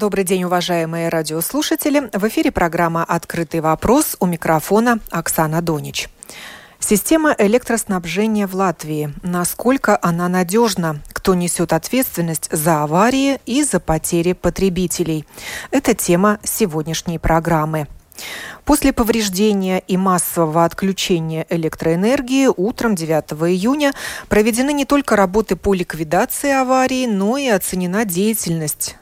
Добрый день, уважаемые радиослушатели. В эфире программа «Открытый вопрос» у микрофона Оксана Донич. Система электроснабжения в Латвии. Насколько она надежна? Кто несет ответственность за аварии и за потери потребителей? Это тема сегодняшней программы. После повреждения и массового отключения электроэнергии утром 9 июня проведены не только работы по ликвидации аварии, но и оценена деятельность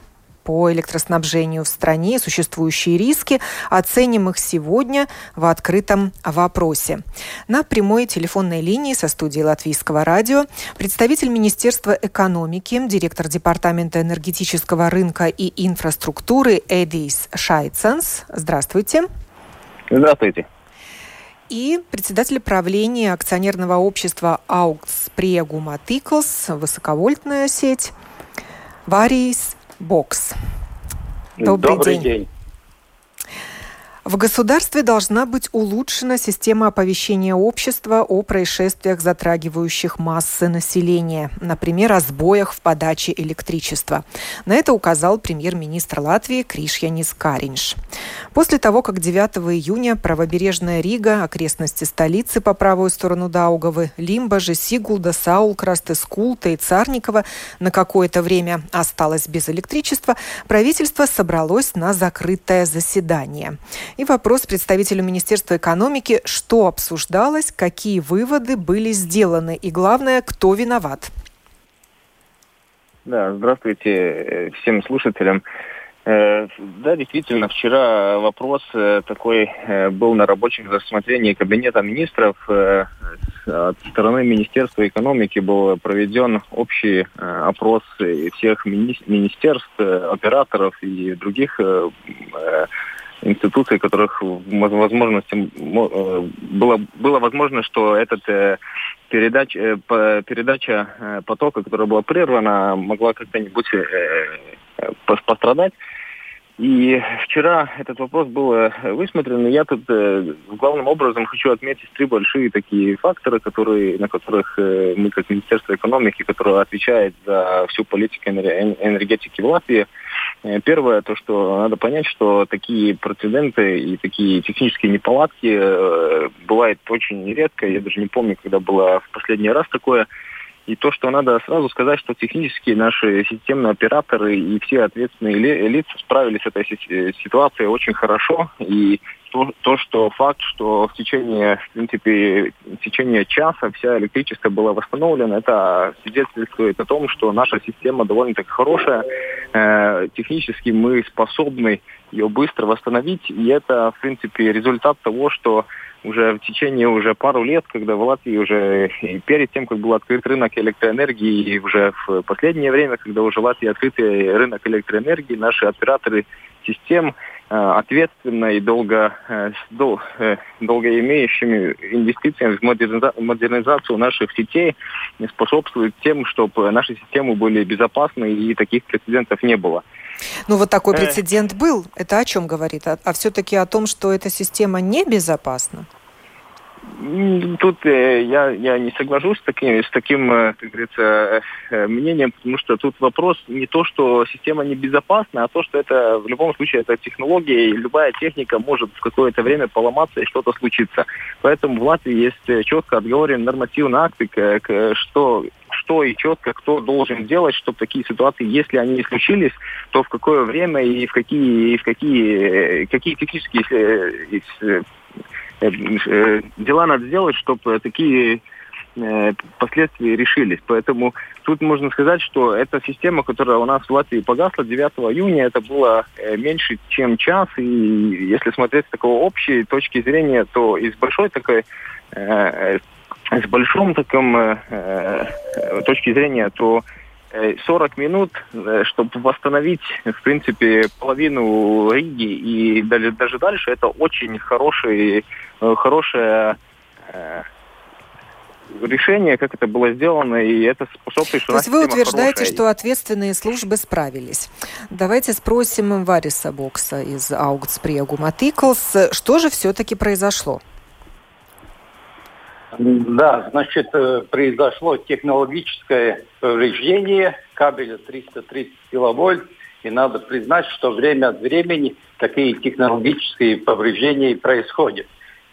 по электроснабжению в стране, существующие риски. Оценим их сегодня в открытом вопросе. На прямой телефонной линии со студии Латвийского радио представитель Министерства экономики, директор Департамента энергетического рынка и инфраструктуры Эдис Шайценс. Здравствуйте. Здравствуйте. И председатель правления акционерного общества Augs Preguma высоковольтная сеть, Варис Бокс. Добрый, Добрый день. день. В государстве должна быть улучшена система оповещения общества о происшествиях, затрагивающих массы населения, например, о сбоях в подаче электричества. На это указал премьер-министр Латвии Кришьянис Каринш. После того, как 9 июня правобережная Рига, окрестности столицы по правую сторону Даугавы, Лимбажи, Сигулда, Саулкрасты, Скулта и Царникова на какое-то время осталось без электричества, правительство собралось на закрытое заседание. И вопрос представителю Министерства экономики, что обсуждалось, какие выводы были сделаны и, главное, кто виноват. Да, здравствуйте э, всем слушателям. Э, да, действительно, вчера вопрос э, такой был на рабочих рассмотрении Кабинета министров. От стороны Министерства экономики был проведен общий опрос всех министерств, операторов и других институций, которых возможности э, было, было возможно, что этот э, передач, э, передача потока, которая была прервана, могла как-то-нибудь пострадать. И вчера этот вопрос был высмотрен, и я тут главным образом хочу отметить три большие такие факторы, которые, на которых мы, как Министерство экономики, которое отвечает за всю политику энергетики в Латвии, Э, первое, то, что надо понять, что такие прецеденты и такие технические неполадки э, бывают очень редко. Я даже не помню, когда было в последний раз такое. И то, что надо сразу сказать, что технически наши системные операторы и все ответственные лица справились с этой ситуацией очень хорошо. И то, то, что факт, что в течение, в принципе, в течение часа вся электричество было восстановлено, это свидетельствует о том, что наша система довольно-таки хорошая. Э, технически мы способны ее быстро восстановить, и это, в принципе, результат того, что уже в течение уже пару лет, когда в Латвии уже и перед тем, как был открыт рынок электроэнергии, и уже в последнее время, когда уже в Латвии открытый рынок электроэнергии, наши операторы систем ответственно и долго, э, дол, э, долгоимеющими инвестициями в модернизацию наших сетей способствуют тем, чтобы наши системы были безопасны и таких прецедентов не было. Ну вот такой прецедент был. Это о чем говорит? А, а все-таки о том, что эта система небезопасна? Тут э, я, я не соглашусь с таким, с таким, э, как говорится, э, мнением, потому что тут вопрос не то, что система небезопасна, а то, что это в любом случае это технология, и любая техника может в какое-то время поломаться и что-то случиться. Поэтому в Латвии есть четко отговоренные нормативные акты, к, что что и четко кто должен делать, чтобы такие ситуации, если они случились, то в какое время и в какие, и в какие, какие технические дела надо сделать, чтобы такие э, последствия решились. Поэтому тут можно сказать, что эта система, которая у нас в Латвии погасла 9 июня, это было меньше, чем час. И если смотреть с такой общей точки зрения, то из большой такой с большом таком э, точки зрения, то 40 минут, чтобы восстановить, в принципе, половину Риги и даже, дальше, это очень хороший Э, хорошая решение, как это было сделано, и это способствует, что То есть вы утверждаете, хорошая. что ответственные службы справились. Давайте спросим Вариса Бокса из Аугтсприегу Матиклс, что же все-таки произошло? Да, значит, э, произошло технологическое повреждение кабеля 330 киловольт, и надо признать, что время от времени такие технологические повреждения происходят.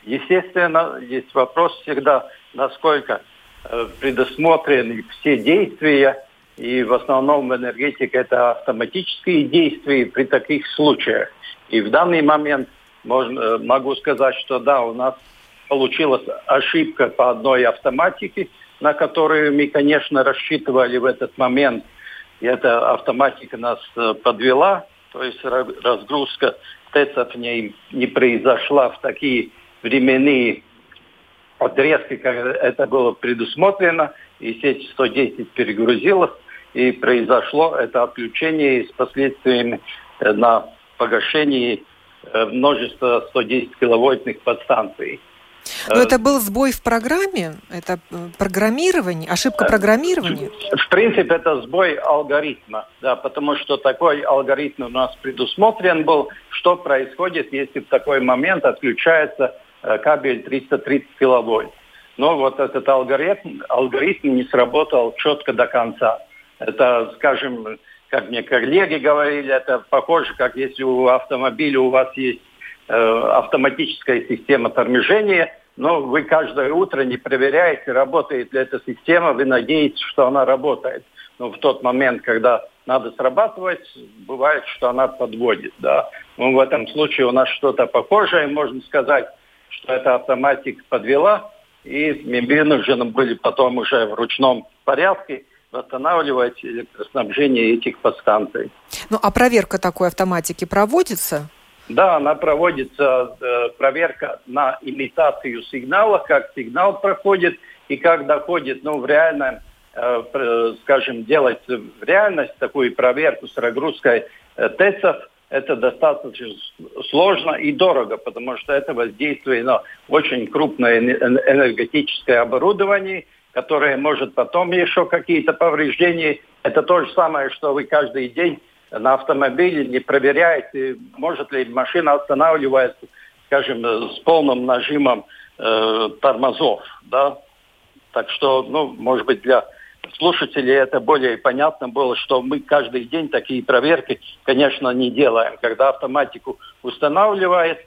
Естественно, есть вопрос всегда, насколько э, предусмотрены все действия, и в основном в энергетике это автоматические действия при таких случаях. И в данный момент можно, э, могу сказать, что да, у нас получилась ошибка по одной автоматике, на которую мы, конечно, рассчитывали в этот момент. И эта автоматика нас э, подвела, то есть разгрузка ТЭЦов не, не произошла в такие временные отрезки, как это было предусмотрено, и сеть 110 перегрузилась, и произошло это отключение с последствиями э, на погашении э, множества 110 киловольтных подстанций. Но это был сбой в программе? Это э, программирование, ошибка программирования? В принципе, это сбой алгоритма, да, потому что такой алгоритм у нас предусмотрен был, что происходит, если в такой момент отключается Э, кабель 330 киловольт. Но вот этот алгоритм, алгоритм не сработал четко до конца. Это, скажем, как мне коллеги говорили, это похоже, как если у автомобиля у вас есть э, автоматическая система торможения, но вы каждое утро не проверяете, работает ли эта система, вы надеетесь, что она работает. Но в тот момент, когда надо срабатывать, бывает, что она подводит. Да? Ну, в этом случае у нас что-то похожее, можно сказать что эта автоматика подвела, и мы вынуждены были потом уже в ручном порядке восстанавливать электроснабжение этих подстанций. Ну, а проверка такой автоматики проводится? Да, она проводится, э, проверка на имитацию сигнала, как сигнал проходит и как доходит, ну, в реальном, э, скажем, делать в реальность такую проверку с разгрузкой э, ТЭЦов – это достаточно сложно и дорого, потому что это воздействие на очень крупное энергетическое оборудование, которое может потом еще какие-то повреждения. Это то же самое, что вы каждый день на автомобиле не проверяете, может ли машина останавливается, скажем, с полным нажимом э, тормозов. Да? Так что, ну, может быть, для слушателей это более понятно было, что мы каждый день такие проверки, конечно, не делаем. Когда автоматику устанавливает,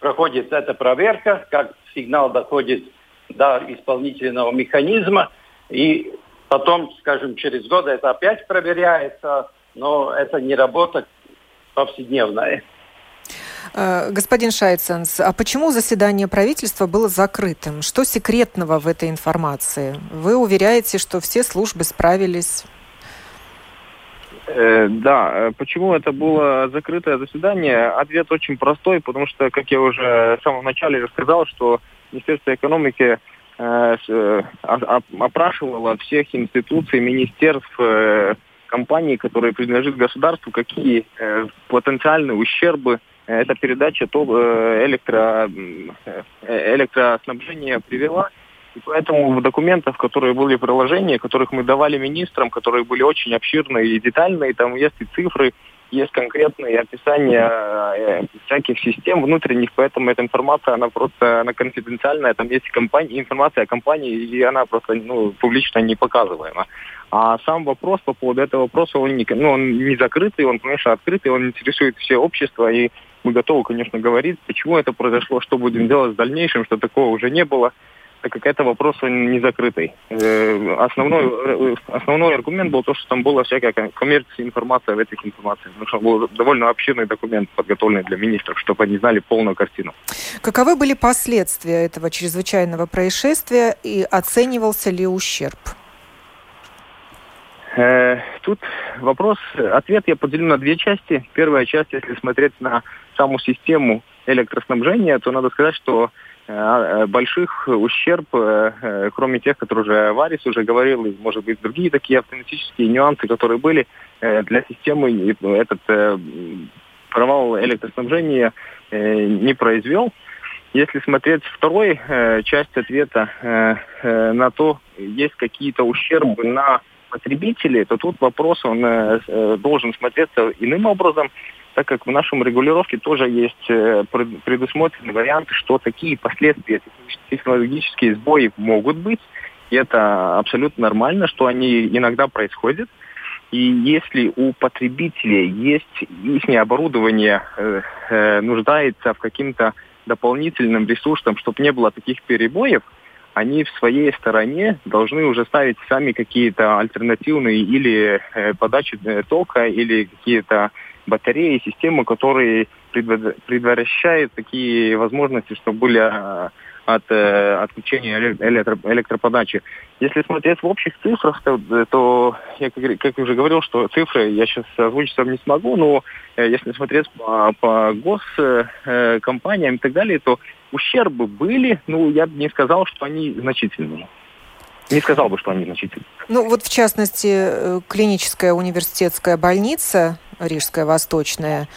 проходит эта проверка, как сигнал доходит до исполнительного механизма, и потом, скажем, через год это опять проверяется, но это не работа повседневная. Э, господин Шайценс, а почему заседание правительства было закрытым? Что секретного в этой информации? Вы уверяете, что все службы справились? Э, да, э, почему это было закрытое заседание? Ответ очень простой, потому что, как я уже в самом начале рассказал, что Министерство экономики опрашивало всех институций, министерств, компаний, которые принадлежат государству, какие потенциальные ущербы эта передача то э, электро, э, электроснабжения привела. И поэтому в документах, которые были приложения, которых мы давали министрам, которые были очень обширные и детальные, там есть и цифры, есть конкретные описания э, всяких систем внутренних, поэтому эта информация, она просто она конфиденциальная, там есть компания, информация о компании, и она просто ну, публично не показываема. А сам вопрос по поводу этого вопроса, он не, ну, он не закрытый, он, конечно, открытый, он интересует все общество, и мы готовы, конечно, говорить, почему это произошло, что будем делать в дальнейшем, что такого уже не было, так как это вопрос не закрытый. Э, основной, основной аргумент был то, что там была всякая коммерческая информация в этих информациях. Потому что был довольно обширный документ, подготовленный для министров, чтобы они знали полную картину. Каковы были последствия этого чрезвычайного происшествия и оценивался ли ущерб? Э, тут вопрос, ответ я поделю на две части. Первая часть, если смотреть на саму систему электроснабжения, то надо сказать, что больших ущерб, э, кроме тех, которые уже Варис уже говорил, и, может быть, другие такие автоматические нюансы, которые были для системы, этот провал электроснабжения не произвел. Если смотреть второй э, часть ответа э, э, на то, есть какие-то ущербы на потребителей, то тут вопрос он э, э должен смотреться иным образом, так как в нашем регулировке тоже есть э, предусмотрены варианты, что такие последствия технологические сбои могут быть. И это абсолютно нормально, что они иногда происходят. И если у потребителей есть их оборудование э, э, нуждается в каким-то дополнительным ресурсом, чтобы не было таких перебоев, они в своей стороне должны уже ставить сами какие-то альтернативные или э, подачи э, тока, или какие-то батареи, системы, которые предотвращают такие возможности, чтобы были а, от э, отключения электро, электроподачи. Если смотреть в общих цифрах, то, то я как, как уже говорил, что цифры я сейчас озвучить вам не смогу, но э, если смотреть по, по госкомпаниям э, и так далее, то ущербы были, ну, я бы не сказал, что они значительные. Не сказал бы, что они значительные. Ну, вот в частности, э, клиническая университетская больница Рижская Восточная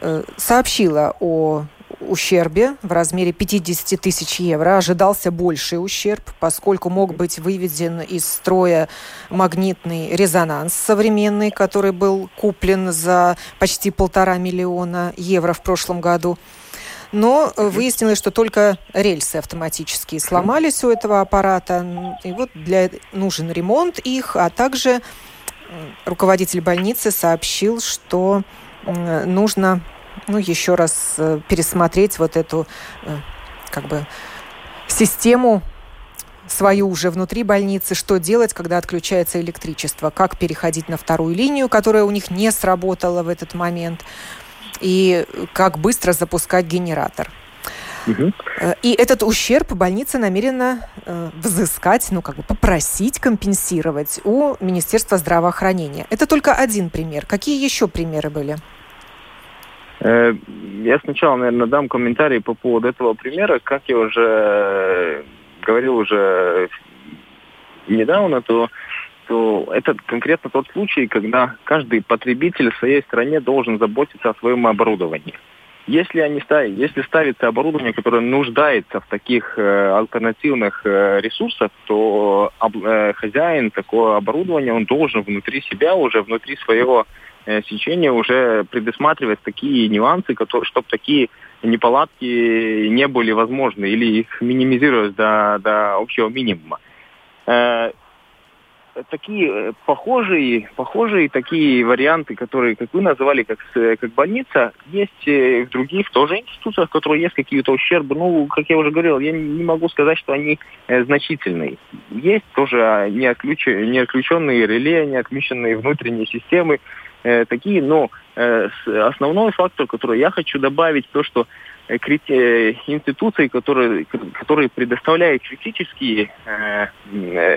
э, сообщила о ущербе в размере 50 тысяч евро. Ожидался больший ущерб, поскольку мог быть выведен из строя магнитный резонанс современный, который был куплен за почти полтора миллиона евро в прошлом году. Но выяснилось, что только рельсы автоматические сломались у этого аппарата. И вот для нужен ремонт их, а также руководитель больницы сообщил, что нужно ну, еще раз э, пересмотреть вот эту э, как бы систему свою уже внутри больницы, что делать, когда отключается электричество, как переходить на вторую линию, которая у них не сработала в этот момент, и как быстро запускать генератор. Угу. И этот ущерб больница намерена э, взыскать, ну как бы попросить компенсировать у Министерства здравоохранения. Это только один пример. Какие еще примеры были? Э, я сначала, наверное, дам комментарий по поводу этого примера. Как я уже э, говорил уже недавно, то, то это конкретно тот случай, когда каждый потребитель в своей стране должен заботиться о своем оборудовании. Если, они ставят, если ставится оборудование, которое нуждается в таких э, альтернативных э, ресурсах, то э, хозяин такого оборудования, он должен внутри себя, уже внутри своего э, сечения уже предусматривать такие нюансы, которые, чтобы такие неполадки не были возможны или их минимизировать до, до общего минимума. Э, такие э, похожие, похожие такие варианты, которые, как вы называли, как, как больница, есть э, в других тоже институциях, в которых есть какие-то ущербы. Ну, как я уже говорил, я не могу сказать, что они э, значительные. Есть тоже а, не, отключ... не отключенные реле, не отключенные внутренние системы, э, такие, но э, основной фактор, который я хочу добавить, то, что э, институции, которые, которые предоставляют критические э, э,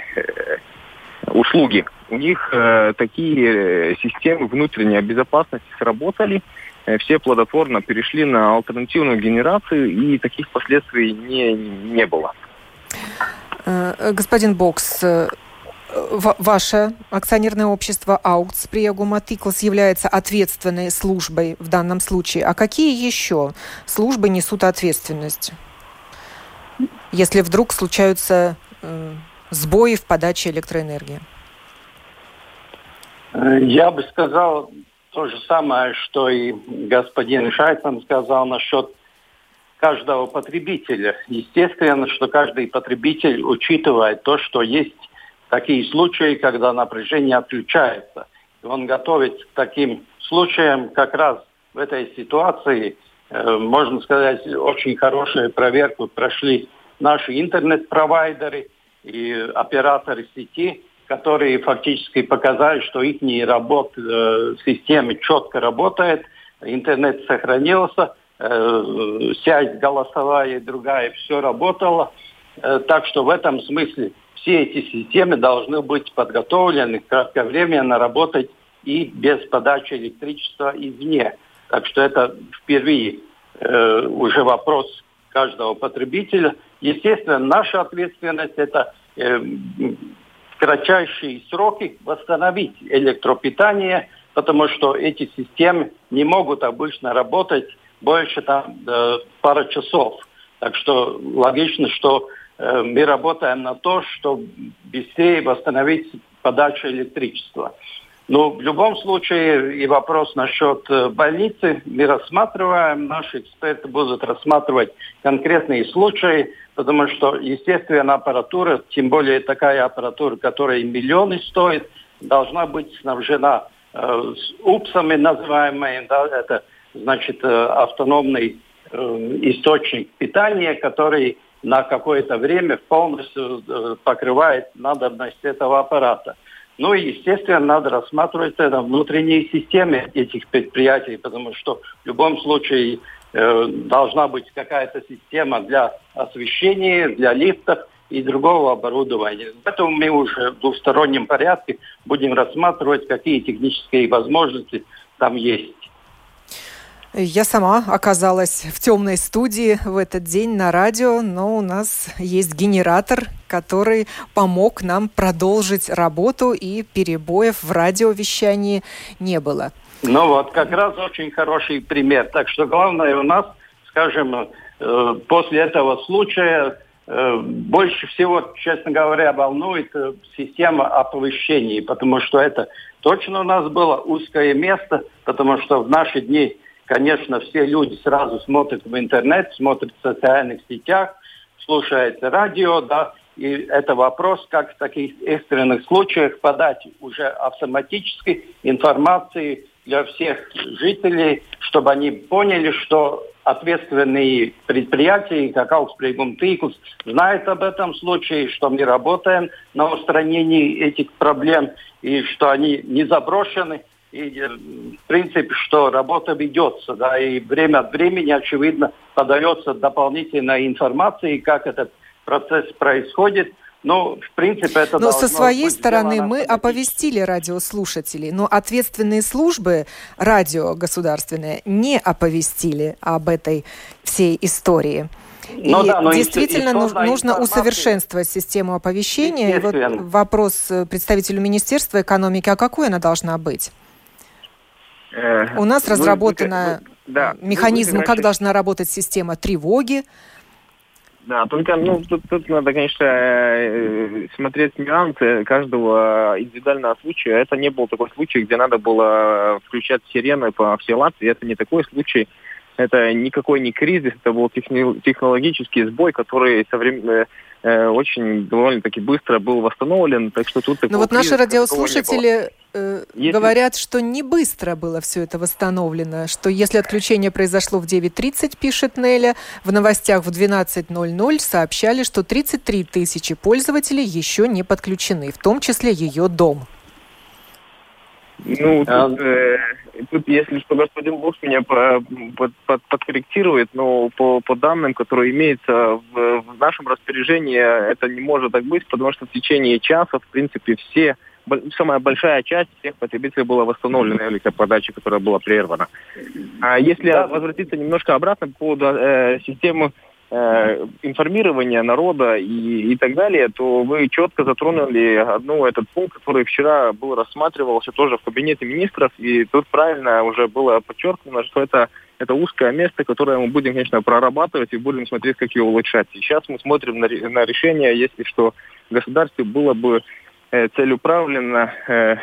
услуги. У них э, такие э, системы внутренней безопасности сработали, э, все плодотворно перешли на альтернативную генерацию, и таких последствий не, не было. Э, господин Бокс, ваше акционерное общество «Аукц» при Ягуматиклс является ответственной службой в данном случае. А какие еще службы несут ответственность, если вдруг случаются сбои в подаче электроэнергии? Я бы сказал то же самое, что и господин Шайтман сказал насчет каждого потребителя. Естественно, что каждый потребитель учитывает то, что есть такие случаи, когда напряжение отключается. И он готовит к таким случаям как раз в этой ситуации, э, можно сказать, очень хорошую проверку прошли наши интернет-провайдеры, и операторы сети, которые фактически показали, что их работ, э, система четко работает, интернет сохранился, э, связь голосовая и другая, все работало. Э, так что в этом смысле все эти системы должны быть подготовлены кратковременно работать и без подачи электричества извне. Так что это впервые э, уже вопрос каждого потребителя. Естественно, наша ответственность – это э, кратчайшие сроки восстановить электропитание, потому что эти системы не могут обычно работать больше там, э, пары часов. Так что логично, что э, мы работаем на то, чтобы быстрее восстановить подачу электричества. Но в любом случае и вопрос насчет э, больницы мы рассматриваем. Наши эксперты будут рассматривать конкретные случаи, потому что, естественно, аппаратура, тем более такая аппаратура, которая миллионы стоит, должна быть снабжена э, с упсами называемыми, да, это значит э, автономный э, источник питания, который на какое-то время полностью э, покрывает надобность этого аппарата. Ну и, естественно, надо рассматривать это внутренние системы этих предприятий, потому что в любом случае э, должна быть какая-то система для освещения, для лифтов и другого оборудования. Поэтому мы уже в двустороннем порядке будем рассматривать, какие технические возможности там есть. Я сама оказалась в темной студии в этот день на радио, но у нас есть генератор, который помог нам продолжить работу, и перебоев в радиовещании не было. Ну вот, как раз очень хороший пример. Так что главное у нас, скажем, э, после этого случая э, больше всего, честно говоря, волнует э, система оповещений, потому что это точно у нас было узкое место, потому что в наши дни конечно, все люди сразу смотрят в интернет, смотрят в социальных сетях, слушают радио, да, и это вопрос, как в таких экстренных случаях подать уже автоматически информации для всех жителей, чтобы они поняли, что ответственные предприятия, как Аугспрейгум Тиклс, знают об этом случае, что мы работаем на устранении этих проблем и что они не заброшены – и э, в принципе, что работа ведется, да, и время от времени, очевидно, подается дополнительная информация, как этот процесс происходит. Ну, в принципе, это Но со своей стороны мы оповестили радиослушателей, но ответственные службы радио государственные не оповестили об этой всей истории. Ну, и да, но действительно нужно информации... усовершенствовать систему оповещения. И вот вопрос э, представителю Министерства экономики, а какой она должна быть? Э, У нас разработан да, механизм, как должна работать система тревоги. Да, только ну, тут, тут надо, конечно, э, смотреть нюансы каждого индивидуального случая. Это не был такой случай, где надо было включать сирены по всей Латвии. Это не такой случай. Это никакой не кризис, это был технологический сбой, который со временем э, очень довольно-таки быстро был восстановлен, так что тут... Ну вот наши радиослушатели э, если... говорят, что не быстро было все это восстановлено, что если отключение произошло в 9.30, пишет Неля, в новостях в 12.00 сообщали, что 33 тысячи пользователей еще не подключены, в том числе ее дом. Ну, а... тут, э, тут, если что, господин Бог меня по, под, под, подкорректирует, но по, по данным, которые имеются в, в нашем распоряжении, это не может так быть, потому что в течение часа, в принципе, все самая большая часть всех потребителей была восстановлена электроподача, которая была прервана. А если да. возвратиться немножко обратно по э, системы Э, информирования народа и, и так далее, то вы четко затронули одну этот пункт, который вчера был рассматривался тоже в кабинете министров, и тут правильно уже было подчеркнуто, что это это узкое место, которое мы будем, конечно, прорабатывать и будем смотреть, как его улучшать. Сейчас мы смотрим на, на решение, если что государстве было бы э, целеуправленно э,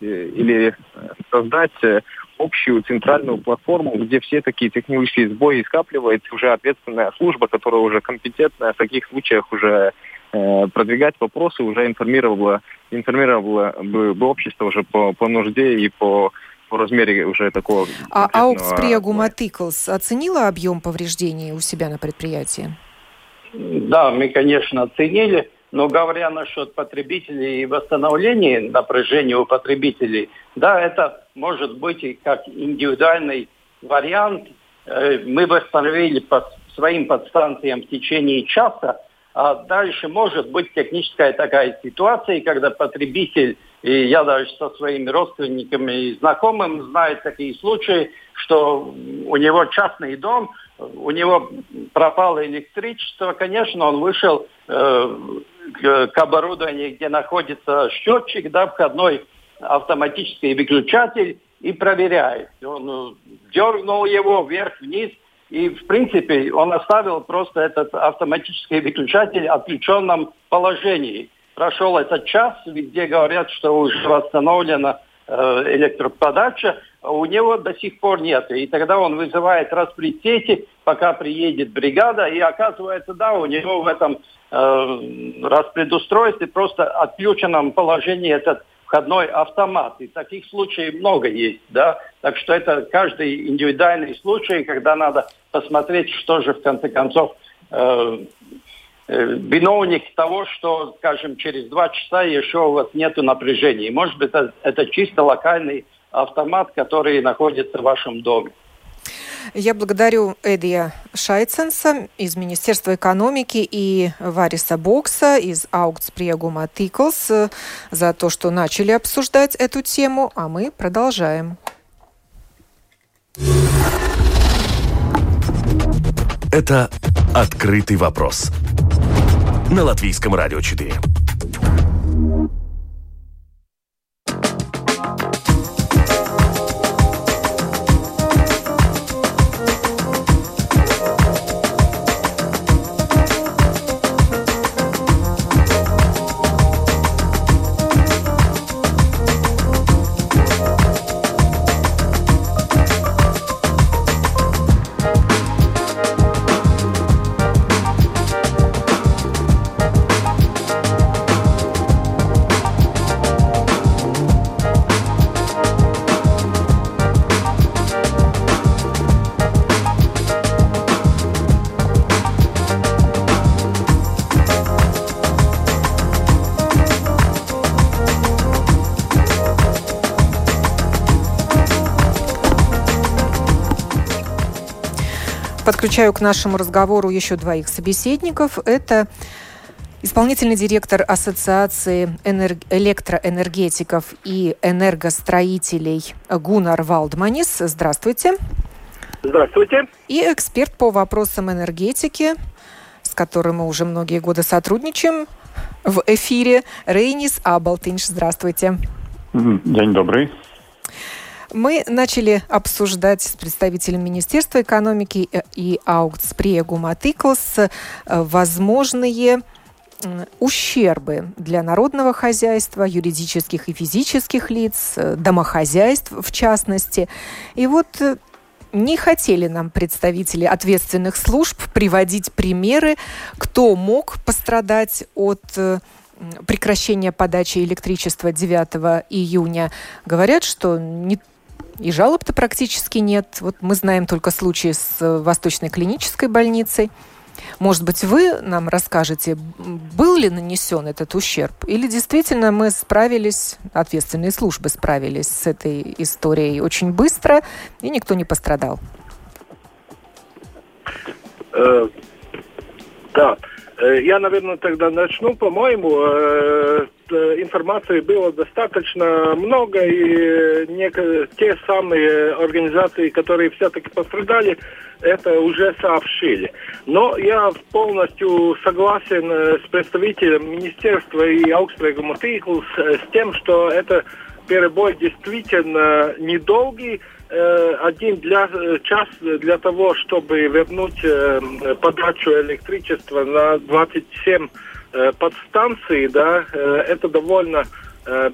или создать э, общую центральную платформу, где все такие технические сбои скапливаются, уже ответственная служба, которая уже компетентная в таких случаях уже э, продвигать вопросы, уже информировала, информировала бы, бы общество уже по, по нужде и по по размере уже такого... А Ауксприагума Тиклс оценила объем повреждений у себя на предприятии? Да, мы, конечно, оценили. Но говоря насчет потребителей и восстановления напряжения у потребителей, да, это может быть и как индивидуальный вариант. Э, мы восстановили по своим подстанциям в течение часа, а дальше может быть техническая такая ситуация, когда потребитель, и я даже со своими родственниками и знакомыми знаю такие случаи, что у него частный дом, у него пропало электричество, конечно, он вышел э, к, к оборудованию, где находится счетчик, да, входной автоматический выключатель, и проверяет. Он э, дернул его вверх-вниз, И, в принципе, он оставил просто этот автоматический выключатель в отключенном положении. Прошел этот час, где говорят, что уже восстановлена э, электроподача, а у него до сих пор нет. И тогда он вызывает распред сети, пока приедет бригада, и оказывается, да, у него в этом э, распредустройстве просто отключенном положении этот входной автомат. И таких случаев много есть, да. Так что это каждый индивидуальный случай, когда надо посмотреть, что же в конце концов э, э, виновник того, что, скажем, через два часа еще у вас нет напряжения. Может быть, это, это чисто локальный автомат, который находится в вашем доме. Я благодарю Эдия Шайценса из Министерства экономики и Вариса Бокса из Augstprieguma Tickles э, за то, что начали обсуждать эту тему, а мы продолжаем. Это «Открытый вопрос» на Латвийском радио 4. Подключаю к нашему разговору еще двоих собеседников. Это Исполнительный директор Ассоциации электроэнергетиков и энергостроителей Гунар Валдманис. Здравствуйте. Здравствуйте. И эксперт по вопросам энергетики, с которым мы уже многие годы сотрудничаем в эфире, Рейнис Абалтинш. Здравствуйте. День добрый. Мы начали обсуждать с представителем Министерства экономики и Аукцприегу Матыклс э, возможные ущербы для народного хозяйства, юридических и физических лиц, э, домохозяйств в частности. И вот э, не хотели нам представители ответственных служб приводить примеры, кто мог пострадать от прекращения подачи электричества 9 июня. Говорят, что не и жалоб-то практически нет. Вот мы знаем только случаи с э, Восточной клинической больницей. Может быть, вы нам расскажете, был ли нанесен этот ущерб? Или действительно мы справились, ответственные службы справились с этой историей очень быстро, и никто не пострадал? Э, да. Э, я, наверное, тогда начну. По-моему, э, информации было достаточно много, и те самые организации, которые все-таки пострадали, это уже сообщили. Но я полностью согласен э, с представителем министерства и Аукстрегом с тем, что это перебой действительно недолгий, один для, э, час для того, чтобы вернуть э, подачу электричества на 27 подстанций, да, это довольно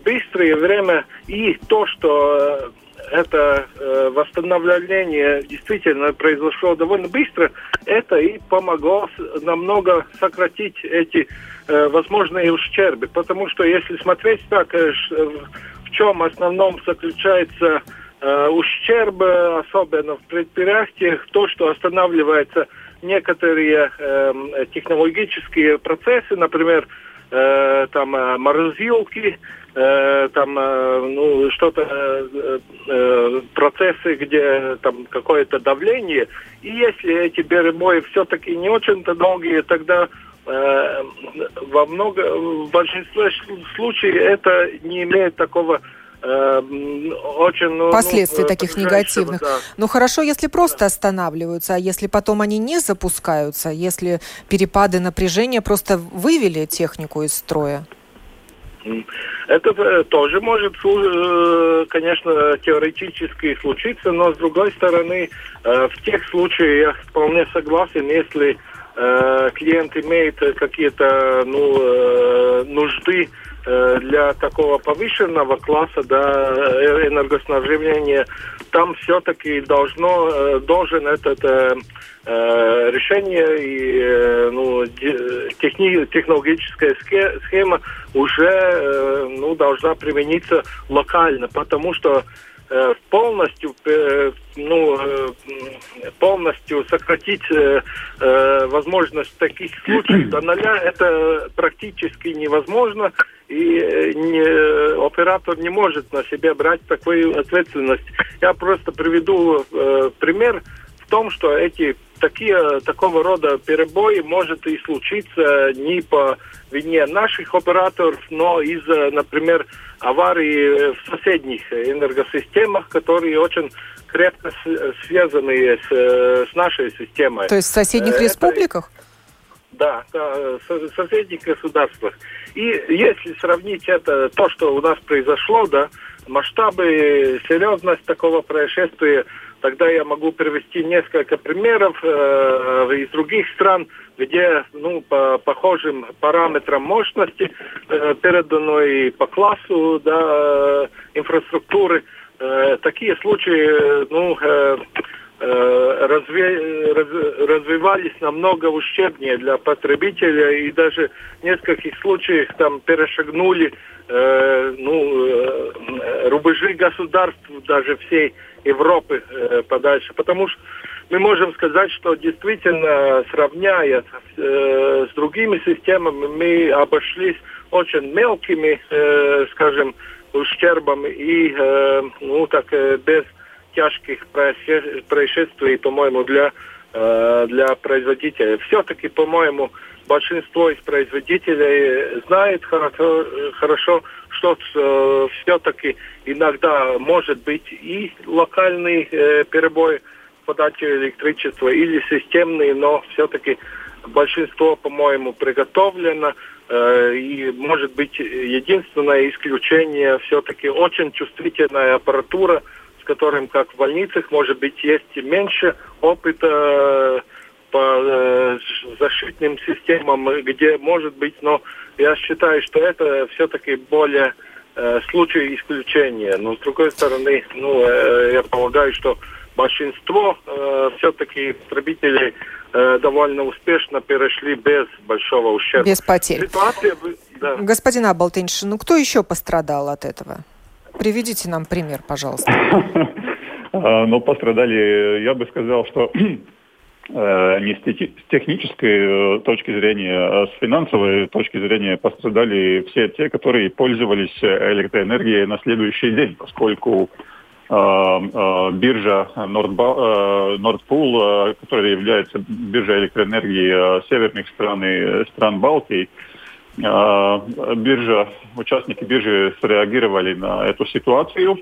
быстрое время. И то, что это восстановление действительно произошло довольно быстро, это и помогло намного сократить эти возможные ущербы. Потому что если смотреть так, в чем основном заключается Э, ущерб, особенно в предприятиях, то, что останавливаются некоторые э, технологические процессы, например, э, там э, морозилки, э, там э, ну что-то э, э, процессы, где там какое-то давление, и если эти перебои все-таки не очень-то долгие, тогда э, во много в большинстве случаев это не имеет такого Эм, очень... Ну, Последствий ну, таких негативных. Да. Ну хорошо, если просто останавливаются, а если потом они не запускаются, если перепады напряжения просто вывели технику из строя? Это э, тоже может, э, конечно, теоретически случится, но с другой стороны, э, в тех случаях я вполне согласен, если э, клиент имеет какие-то ну, э, нужды э, для такого повышенного класса да, энергоснабжения, там все-таки должно, э, должен этот э, э, решение и э, ну, техни, технологическая схема уже э, ну, должна примениться локально, потому что Э, полностью, э, ну, э, полностью сократить возможность таких случаев до ноля, это практически невозможно, и не, оператор не может на себя брать такую ответственность. Я просто приведу пример том, что эти такие, такого рода перебои может и случиться не по вине наших операторов, но из-за, например, аварии в соседних энергосистемах, которые очень крепко связаны с, с нашей системой. То есть в соседних Это, республиках? Да, да, в соседних государствах. И если сравнить это, то, что у нас произошло, да, масштабы, серьезность такого происшествия, тогда я могу привести несколько примеров э, из других стран, где ну, по похожим параметрам мощности, э, переданной по классу да, инфраструктуры, э, такие случаи ну, э, э, разве, раз, развивались намного ущербнее для потребителя и даже в нескольких случаях там перешагнули э, ну, э, рубежи государств даже всей Европы э, подальше, потому что мы можем сказать, что действительно, сравняя э, с другими системами, мы обошлись очень мелкими, э, скажем, ущербами и, э, ну, так, э, без тяжких происшествий, по-моему, для, э, для производителя. Все-таки, по-моему, большинство из производителей знает хорошо, хорошо что э, все-таки иногда может быть и локальный э, перебой в подаче электричества или системный, но все-таки большинство, по-моему, приготовлено. Э, и может быть единственное исключение все-таки очень чувствительная аппаратура, с которым, как в больницах, может быть, есть меньше опыта по э, защитным системам, где может быть, но я считаю, что это все-таки более э, случай исключения. Но с другой стороны, ну, э, я полагаю, что большинство э, все-таки потребителей э, довольно успешно перешли без большого ущерба. Без потерь. Ситуация, да. Господин Абалтынш, ну кто еще пострадал от этого? Приведите нам пример, пожалуйста. А, ну, пострадали, я бы сказал, что не с технической э, точки зрения, а с финансовой точки зрения пострадали все те, которые пользовались электроэнергией на следующий день, поскольку э, биржа Нордпул, которая является биржей электроэнергии северных стран и стран Балтии, биржа, участники биржи среагировали на эту ситуацию.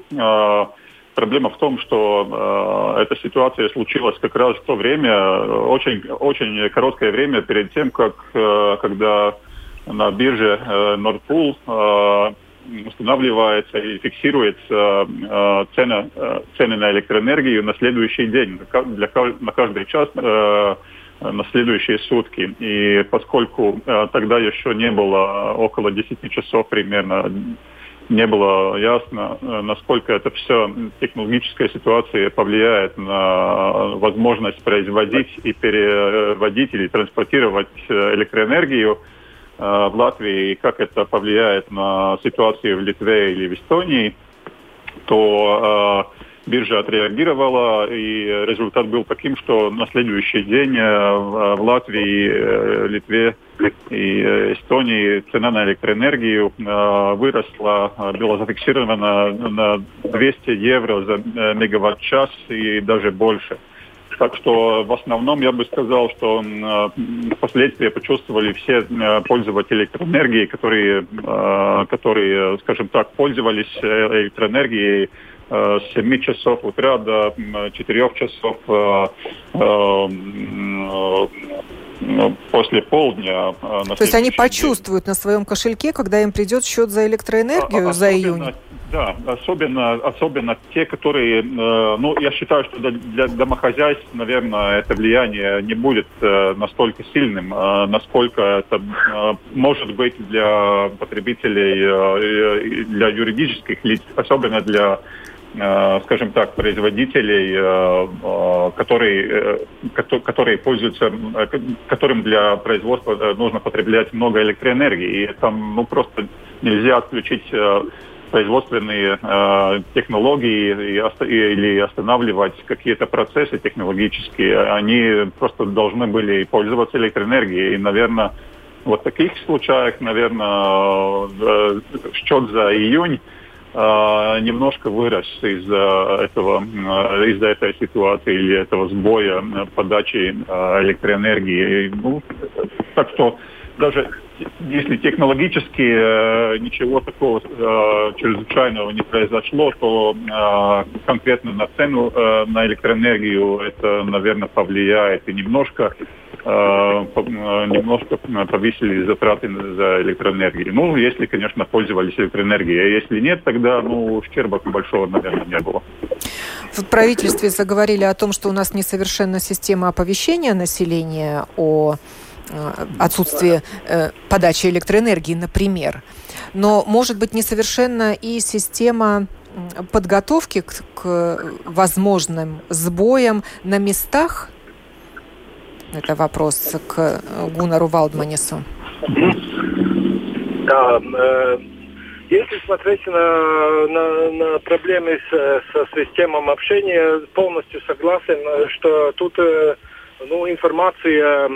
Проблема в том, что э, эта ситуация случилась как раз в то время, очень, очень короткое время перед тем, как э, когда на бирже э, Nordpool э, устанавливается и фиксируется э, цена, э, цены на электроэнергию на следующий день, для, на каждый час э, на следующие сутки. И поскольку э, тогда еще не было около 10 часов примерно не было ясно, э, насколько это все технологическая ситуация повлияет на возможность производить и переводить или транспортировать э, электроэнергию э, в Латвии и как это повлияет на ситуацию в Литве или в Эстонии, то биржа отреагировала, и результат был таким, что на следующий день в Латвии, Литве и э, Эстонии цена на электроэнергию э, выросла, э, была зафиксирована на 200 евро за мегаватт-час и даже больше. Так что в основном я бы сказал, что последствия почувствовали все пользователи электроэнергии, которые, которые, скажем так, пользовались электроэнергией с 7 часов утра до 4 часов после полдня. А, То есть они почувствуют день. на своем кошельке, когда им придет счет за электроэнергию а, за июнь? Да, особенно, особенно те, которые, э, ну, я считаю, что для домохозяйств, наверное, это влияние не будет э, настолько сильным, э, насколько это может быть для потребителей, для юридических лиц, особенно для скажем так, производителей, э, э, которые, которые пользуются, которым для производства нужно потреблять много электроэнергии. И там ну, просто нельзя отключить производственные э, технологии или останавливать какие-то процессы технологические. Они просто должны были пользоваться электроэнергией. И, наверное, вот в таких случаях, наверное, э, счет за июнь э, немножко вырос из-за этого, э, из-за этой ситуации или этого сбоя подачи э, электроэнергии. Ну, так что даже если технологически э, ничего такого э, чрезвычайного не произошло, то э, конкретно на цену э, на электроэнергию это, наверное, повлияет и немножко э, э, немножко повысили затраты за электроэнергию. Ну, если, конечно, пользовались электроэнергией. А если нет, тогда ну, ущерба большого, наверное, не было. В правительстве заговорили о том, что у нас несовершенна система оповещения населения о отсутствие э, подачи электроэнергии, например. Но может быть несовершенна и система подготовки к, к возможным сбоям на местах? Это вопрос к Гунару Валдманису. Да, э, если смотреть на, на, на проблемы с, со системой общения, полностью согласен, что тут э, ну, информация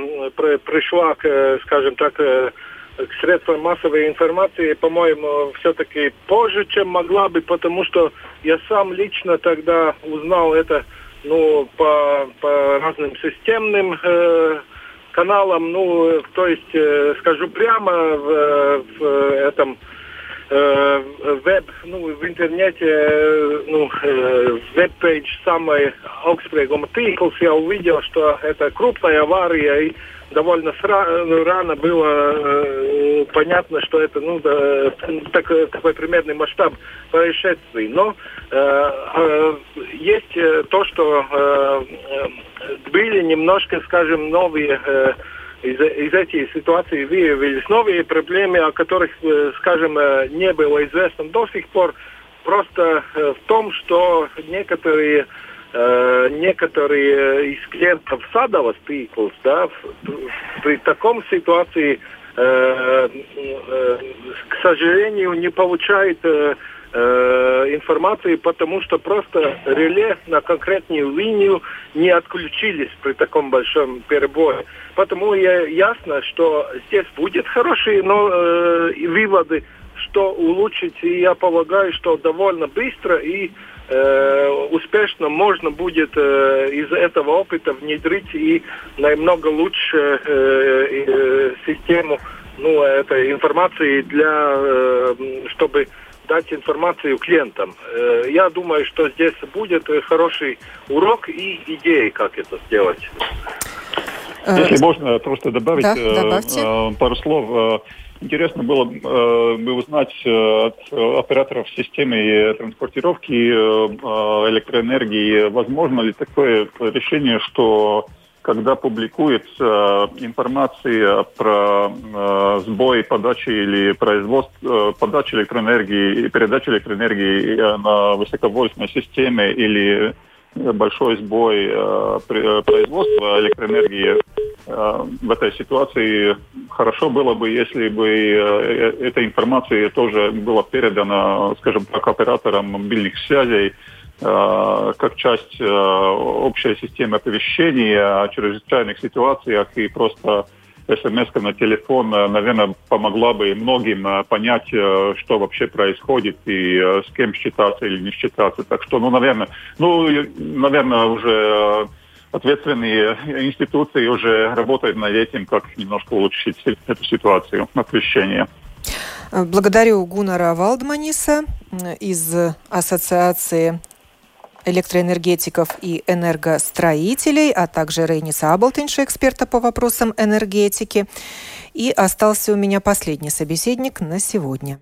пришла, к, скажем так, э, к средствам массовой информации, по-моему, все-таки позже, чем могла бы, потому что я сам лично тогда узнал это ну, по, по разным системным э, каналам, ну, то есть, э, скажу прямо, в, в этом Э, веб, ну, в интернете, э, ну, э, веб-пейдж самой Augstsprieguma tīkls, я увидел, что это крупная авария, и довольно ну, рано было э, понятно, что это ну, да, так, такой примерный масштаб происшествий. Но э, э, есть то, что э, были немножко, скажем, новые э, из, из этой ситуации выявились новые проблемы, о которых, э, скажем, э, не было известно до сих пор. Просто э, в том, что некоторые некоторые из клиентов садовых tīkls, да, при таком ситуации, к сожалению, не получают э, информации, потому что просто реле на конкретную линию не отключились при таком большом перебое. Потому я, ясно, что здесь будет хорошие но, э, выводы, что улучшить, и я полагаю, что довольно быстро и э, успешно можно будет э, из этого опыта внедрить и намного лучше э, э, систему ну, этой информации для, э, чтобы дать информацию клиентам. Э, я думаю, что здесь будет хороший урок и идеи, как это сделать. Э, Если можно просто добавить да, э, пару слов. Интересно было бы узнать от операторов системы транспортировки электроэнергии, возможно ли такое решение, что когда публикуется информация про э, сбой подачи или производство, э, подачи электроэнергии и передачи электроэнергии э, на высоковольтной системе или большой сбой производства электроэнергии, в этой ситуации хорошо было бы, если бы эта информация тоже была передана, скажем так, операторам мобильных связей, как часть э, общей системы оповещения о чрезвычайных ситуациях и просто смс на телефон, э, наверное, помогла бы многим понять, что вообще происходит и с кем считаться или не считаться. Так что, ну, наверное, ну, наверное, уже ответственные институции уже работают над этим, как немножко улучшить эту ситуацию оповещения. Благодарю Гунара Валдманиса из Ассоциации электроэнергетиков и энергостроителей, а также Рейниса Аблтинша, эксперта по вопросам энергетики. И остался у меня последний собеседник на сегодня.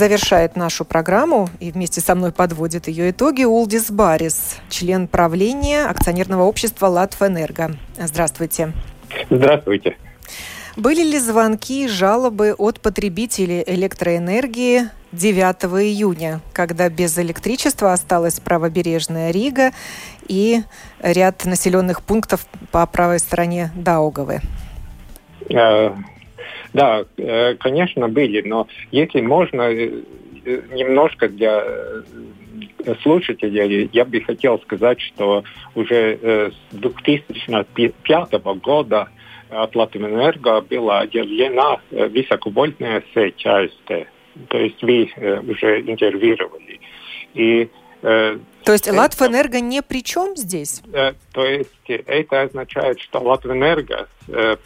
Завершает нашу программу и вместе со мной подводит ее итоги Улдис Барис, член правления акционерного общества «Латвэнерго». Здравствуйте. Здравствуйте. Были ли звонки и жалобы от потребителей электроэнергии 9 июня, когда без электричества осталась правобережная Рига и ряд населенных пунктов по правой стороне Даугавы? Э, да, э, конечно, были, но если можно, э, немножко для слушателей, я бы хотел сказать, что уже с 2005 года от Латвэнерго была отделена высоковольтная сеть. То есть вы уже интервьюировали. И то есть Латвэнерго не при чем здесь? То есть это означает, что Латвэнерго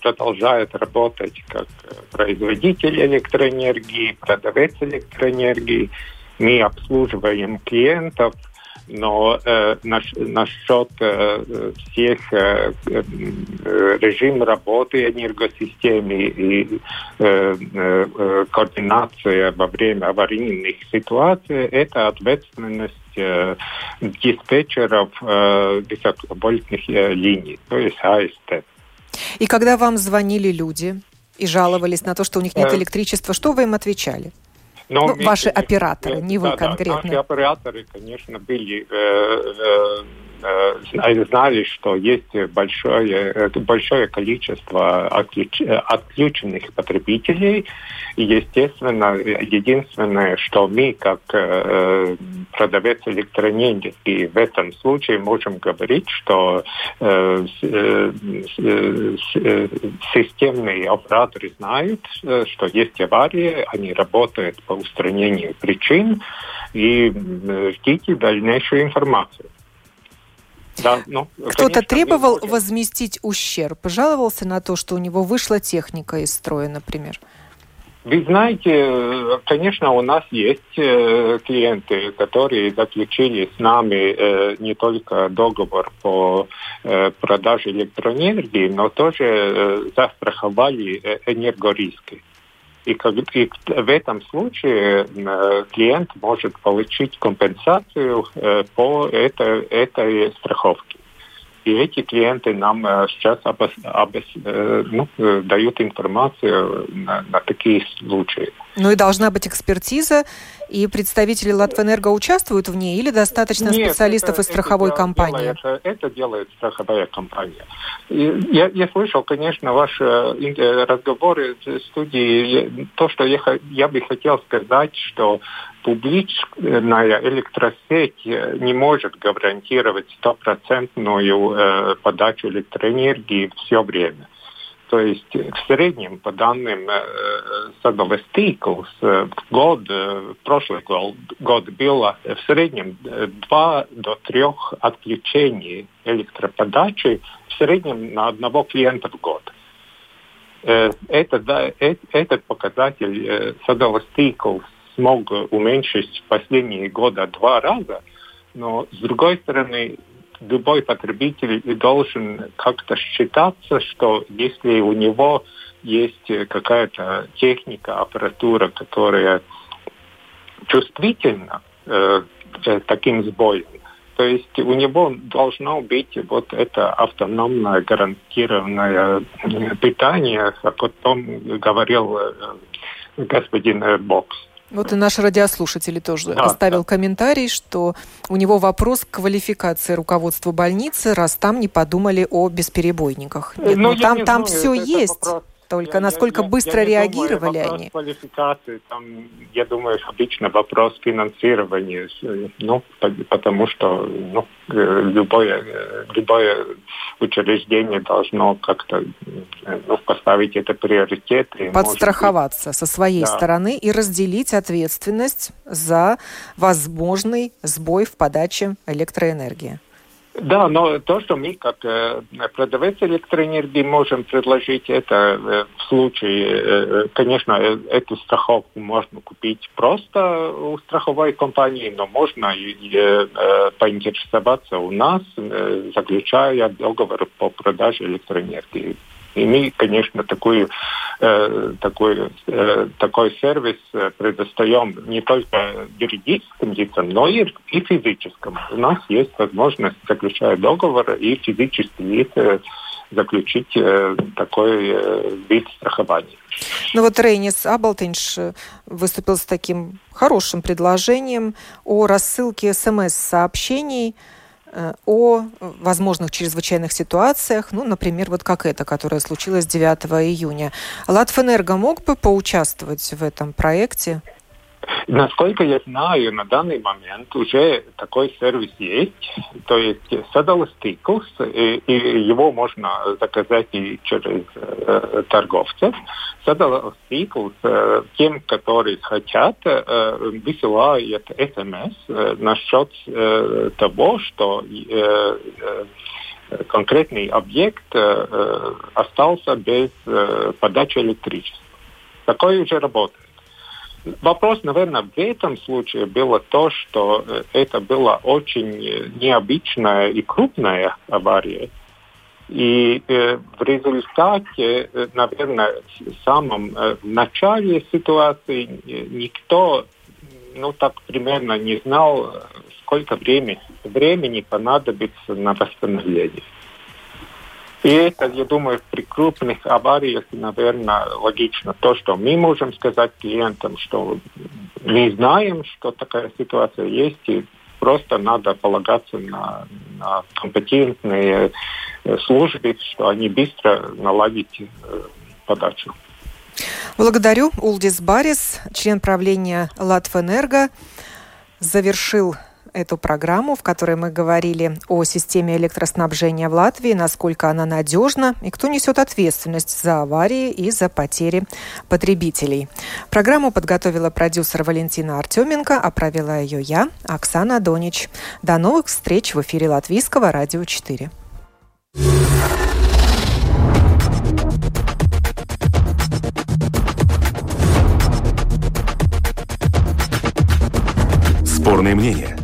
продолжает работать как производитель электроэнергии, продавец электроэнергии. Мы обслуживаем клиентов, но э, наш, насчет э, всех э, э, режим работы энергосистемы и э, э, координация во время аварийных ситуаций, это ответственность э, диспетчеров э, высоковольтных э, линий, то есть АСТ. И когда вам звонили люди и жаловались на то, что у них нет э, электричества, что вы им отвечали? Но ну, ваши операторы, не вы да, конкретно. Да, наши операторы, конечно, были э, э, знали, что есть большое, э, большое количество отключенных потребителей. И, естественно, единственное, что мы, как э, продавец электроэнергии, в этом случае можем говорить, что системные операторы знают, что есть аварии, они работают по устранению причин, и ждите дальнейшую информацию. Да, ну, Кто-то требовал возместить ущерб, пожаловался на то, что у него вышла техника из строя, например? Вы знаете, конечно, у нас есть э, клиенты, которые заключили с нами э, не только договор по э, продаже электроэнергии, но тоже застраховали энергориски. И, как, и в этом случае э, клиент может получить компенсацию э, по это, этой страховке. И эти клиенты нам э, сейчас обос, обос, ну, дают информацию на, на такие случаи. Ну и должна быть экспертиза, и представители Латвэнерго участвуют в ней, или достаточно Нет, специалистов это, из страховой это компании? Делает, это делает страховая компания. И я, я слышал, конечно, ваши э, разговоры в студии. То, что я, я бы хотел сказать, что публичная электросеть э, не может гарантировать стопроцентную э, подачу электроэнергии все время. То есть в среднем, по данным Садовых Стиклс, в год, прошлый год, год было в среднем 2 до 3 отключений электроподачи в среднем на одного клиента в год. Это, да, этот показатель Садовых Стиклс смог уменьшить в последние годы два раза, но с другой стороны, любой потребитель должен как-то считаться, что если у него есть какая-то техника, аппаратура, которая чувствительна э, к таким сбоям, то есть у него должно быть вот это автономное гарантированное питание, о котором говорил э, господин Бокс. Вот и наш радиослушатель тоже да, оставил да. комментарий, что у него вопрос к квалификации руководства больницы, раз там не подумали о бесперебойниках. Нет, ну, ну там, там все есть. Вопрос только я, насколько я, быстро я реагировали думаю, они? квалификации, там, я думаю, обычно вопрос финансирования, ну, потому что ну, э, любое, э, любое учреждение должно как-то ну, поставить это приоритеты. Подстраховаться быть, со своей да. стороны и разделить ответственность за возможный сбой в подаче электроэнергии. Да, но то, что мы как э, продавец электроэнергии можем предложить, это э, в случае, э, конечно, эту страховку можно купить просто у страховой компании, но можно и поинтересоваться у нас, заключая договор по продаже электроэнергии. И мы, конечно, такую, э, такой, э, такой сервис э, предоставим не только юридическим лицам, но и, и физическим. У нас есть возможность заключать договор и физические лица заключить э, такой э, вид страхования. Ну вот Рейнис Аблтинш э, выступил с таким хорошим предложением о рассылке смс-сообщений э, о возможных чрезвычайных ситуациях, ну, например, вот как эта, которая случилась 9 июня. Латвэнерго мог бы поучаствовать в этом проекте? Насколько я знаю, на данный момент уже такой сервис есть, то есть Sadalus Tīkls, и, и его можно заказать и через э, торговцев. Sadalus Tīkls э, тем, которые хотят, э, высылают смс э, насчет э, того, что э, э, конкретный объект э, остался без э, подачи электричества. Такое уже работает. Вопрос, наверное, в этом случае было то, что э, это была очень необычная и крупная авария. И э, в результате, э, наверное, в самом э, начале ситуации э, никто, ну так примерно не знал, сколько времени, времени понадобится на восстановление. И это, я думаю, при крупных авариях, наверное, логично то, что мы можем сказать клиентам, что мы знаем, что такая ситуация есть, и просто надо полагаться на, на компетентные э, службы, что они быстро наладят э, подачу. Благодарю. Улдис Барис, член правления Латвэнерго, завершил эту программу, в которой мы говорили о системе электроснабжения в Латвии, насколько она надежна и кто несет ответственность за аварии и за потери потребителей. Программу подготовила продюсер Валентина Артеменко, а провела ее я, Оксана Донич. До новых встреч в эфире Латвийского радио 4. Спорные мнения –